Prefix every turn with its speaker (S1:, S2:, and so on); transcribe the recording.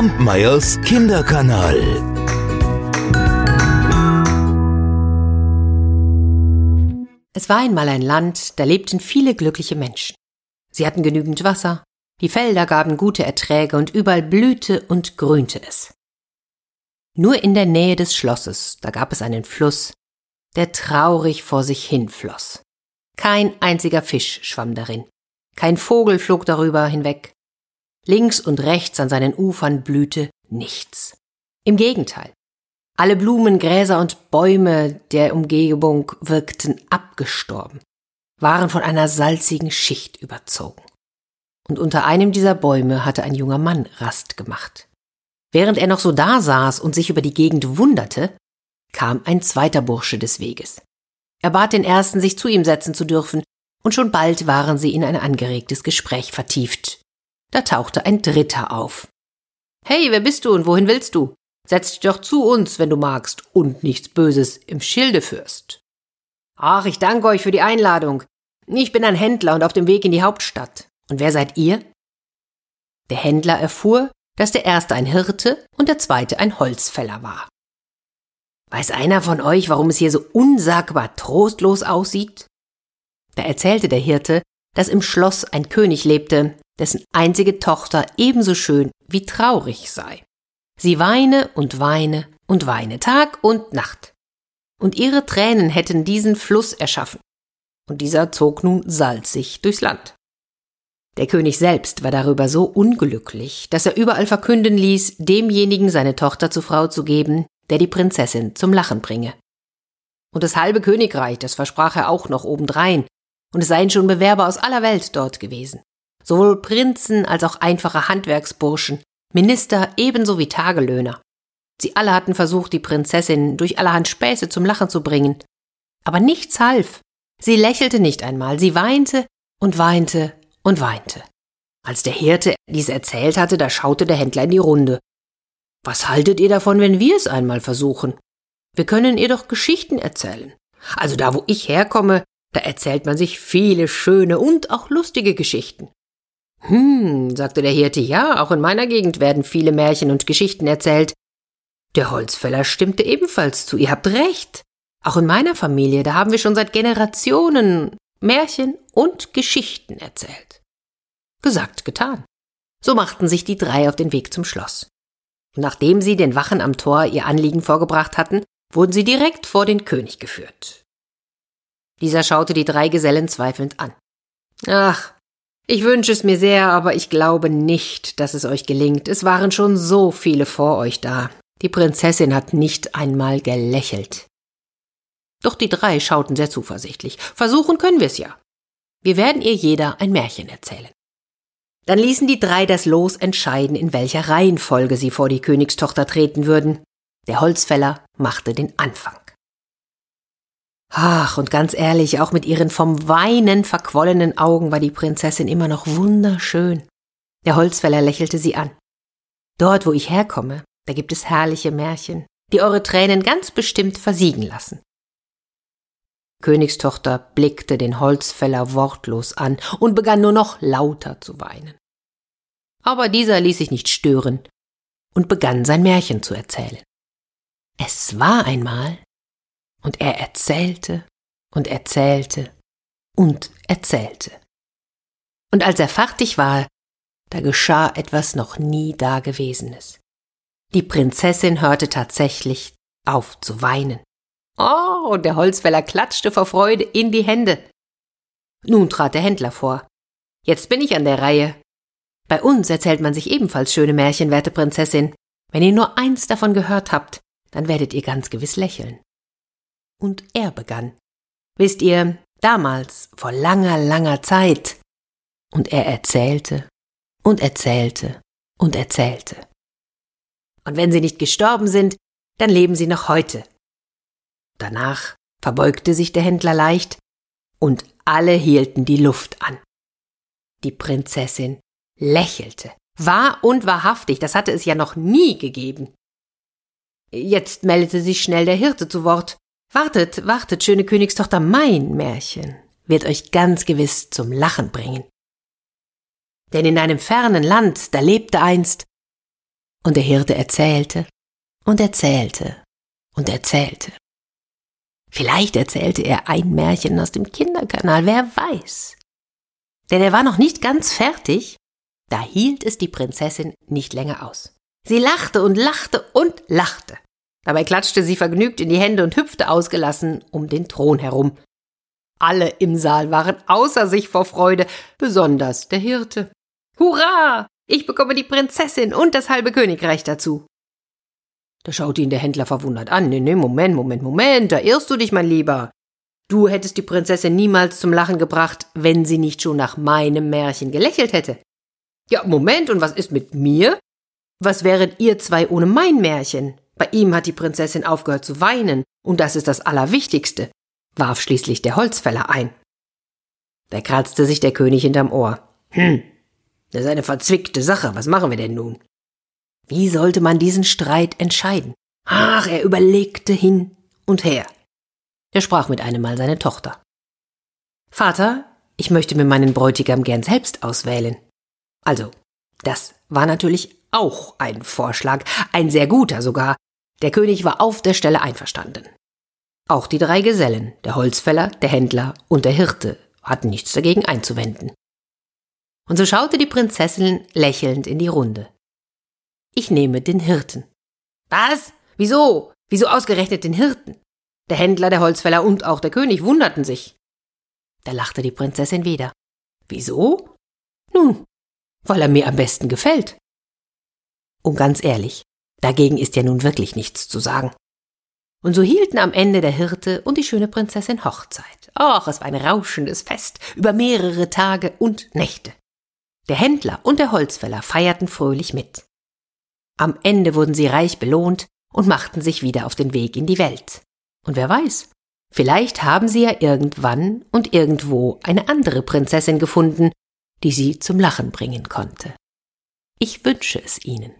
S1: Kampmeyers Kinderkanal.
S2: Es war einmal ein Land, da lebten viele glückliche Menschen. Sie hatten genügend Wasser, die Felder gaben gute Erträge und überall blühte und grünte es. Nur in der Nähe des Schlosses, da gab es einen Fluss, der traurig vor sich hinfloss. Kein einziger Fisch schwamm darin, kein Vogel flog darüber hinweg. Links und rechts an seinen Ufern blühte nichts. Im Gegenteil, alle Blumen, Gräser und Bäume der Umgebung wirkten abgestorben, waren von einer salzigen Schicht überzogen. Und unter einem dieser Bäume hatte ein junger Mann Rast gemacht. Während er noch so da saß und sich über die Gegend wunderte, kam ein zweiter Bursche des Weges. Er bat den ersten, sich zu ihm setzen zu dürfen, und schon bald waren sie in ein angeregtes Gespräch vertieft. Da tauchte ein dritter auf. Hey, wer bist du und wohin willst du? Setz dich doch zu uns, wenn du magst und nichts Böses im Schilde führst. Ach, ich danke euch für die Einladung. Ich bin ein Händler und auf dem Weg in die Hauptstadt. Und wer seid ihr? Der Händler erfuhr, dass der erste ein Hirte und der zweite ein Holzfäller war. Weiß einer von euch, warum es hier so unsagbar trostlos aussieht? Da erzählte der Hirte, dass im Schloss ein König lebte, dessen einzige Tochter ebenso schön wie traurig sei. Sie weine und weine und weine Tag und Nacht. Und ihre Tränen hätten diesen Fluss erschaffen. Und dieser zog nun salzig durchs Land. Der König selbst war darüber so unglücklich, dass er überall verkünden ließ, demjenigen seine Tochter zur Frau zu geben, der die Prinzessin zum Lachen bringe. Und das halbe Königreich, das versprach er auch noch obendrein, und es seien schon Bewerber aus aller Welt dort gewesen. Sowohl Prinzen als auch einfache Handwerksburschen, Minister ebenso wie Tagelöhner. Sie alle hatten versucht, die Prinzessin durch allerhand Späße zum Lachen zu bringen. Aber nichts half. Sie lächelte nicht einmal, sie weinte und weinte und weinte. Als der Hirte dies erzählt hatte, da schaute der Händler in die Runde. Was haltet ihr davon, wenn wir es einmal versuchen? Wir können ihr doch Geschichten erzählen. Also da, wo ich herkomme, da erzählt man sich viele schöne und auch lustige Geschichten. Hm, sagte der Hirte, ja, auch in meiner Gegend werden viele Märchen und Geschichten erzählt. Der Holzfäller stimmte ebenfalls zu, ihr habt recht. Auch in meiner Familie, da haben wir schon seit Generationen Märchen und Geschichten erzählt. Gesagt, getan. So machten sich die drei auf den Weg zum Schloss. Und nachdem sie den Wachen am Tor ihr Anliegen vorgebracht hatten, wurden sie direkt vor den König geführt. Dieser schaute die drei Gesellen zweifelnd an. Ach, ich wünsche es mir sehr, aber ich glaube nicht, dass es euch gelingt. Es waren schon so viele vor euch da. Die Prinzessin hat nicht einmal gelächelt. Doch die drei schauten sehr zuversichtlich. Versuchen können wir es ja. Wir werden ihr jeder ein Märchen erzählen. Dann ließen die drei das Los entscheiden, in welcher Reihenfolge sie vor die Königstochter treten würden. Der Holzfäller machte den Anfang. Ach, und ganz ehrlich, auch mit ihren vom Weinen verquollenen Augen war die Prinzessin immer noch wunderschön. Der Holzfäller lächelte sie an. Dort, wo ich herkomme, da gibt es herrliche Märchen, die eure Tränen ganz bestimmt versiegen lassen. Königstochter blickte den Holzfäller wortlos an und begann nur noch lauter zu weinen. Aber dieser ließ sich nicht stören und begann sein Märchen zu erzählen. Es war einmal und er erzählte und erzählte und erzählte. Und als er fertig war, da geschah etwas noch nie Dagewesenes. Die Prinzessin hörte tatsächlich auf zu weinen. Oh, und der Holzfäller klatschte vor Freude in die Hände. Nun trat der Händler vor. Jetzt bin ich an der Reihe. Bei uns erzählt man sich ebenfalls schöne Märchen, werte Prinzessin. Wenn ihr nur eins davon gehört habt, dann werdet ihr ganz gewiss lächeln und er begann. Wisst ihr, damals, vor langer, langer Zeit. Und er erzählte und erzählte und erzählte. Und wenn sie nicht gestorben sind, dann leben sie noch heute. Danach verbeugte sich der Händler leicht, und alle hielten die Luft an. Die Prinzessin lächelte. Wahr und wahrhaftig, das hatte es ja noch nie gegeben. Jetzt meldete sich schnell der Hirte zu Wort. Wartet, wartet, schöne Königstochter, mein Märchen wird euch ganz gewiss zum Lachen bringen. Denn in einem fernen Land, da lebte einst Und der Hirte erzählte und erzählte und erzählte. Vielleicht erzählte er ein Märchen aus dem Kinderkanal, wer weiß. Denn er war noch nicht ganz fertig, da hielt es die Prinzessin nicht länger aus. Sie lachte und lachte und lachte. Dabei klatschte sie vergnügt in die Hände und hüpfte ausgelassen um den Thron herum. Alle im Saal waren außer sich vor Freude, besonders der Hirte. Hurra! Ich bekomme die Prinzessin und das halbe Königreich dazu. Da schaute ihn der Händler verwundert an. Nee, nee, Moment, Moment, Moment, da irrst du dich, mein Lieber. Du hättest die Prinzessin niemals zum Lachen gebracht, wenn sie nicht schon nach meinem Märchen gelächelt hätte. Ja, Moment, und was ist mit mir? Was wäret ihr zwei ohne mein Märchen? Bei ihm hat die Prinzessin aufgehört zu weinen, und das ist das Allerwichtigste, warf schließlich der Holzfäller ein. Da kratzte sich der König hinterm Ohr. Hm, das ist eine verzwickte Sache, was machen wir denn nun? Wie sollte man diesen Streit entscheiden? Ach, er überlegte hin und her. Er sprach mit einem Mal seine Tochter. Vater, ich möchte mir meinen Bräutigam gern selbst auswählen. Also, das war natürlich auch ein Vorschlag, ein sehr guter sogar. Der König war auf der Stelle einverstanden. Auch die drei Gesellen, der Holzfäller, der Händler und der Hirte, hatten nichts dagegen einzuwenden. Und so schaute die Prinzessin lächelnd in die Runde. Ich nehme den Hirten. Was? Wieso? Wieso ausgerechnet den Hirten? Der Händler, der Holzfäller und auch der König wunderten sich. Da lachte die Prinzessin wieder. Wieso? Nun, weil er mir am besten gefällt. Und ganz ehrlich, dagegen ist ja nun wirklich nichts zu sagen. Und so hielten am Ende der Hirte und die schöne Prinzessin Hochzeit. Ach, es war ein rauschendes Fest über mehrere Tage und Nächte. Der Händler und der Holzfäller feierten fröhlich mit. Am Ende wurden sie reich belohnt und machten sich wieder auf den Weg in die Welt. Und wer weiß, vielleicht haben sie ja irgendwann und irgendwo eine andere Prinzessin gefunden, die sie zum Lachen bringen konnte. Ich wünsche es ihnen.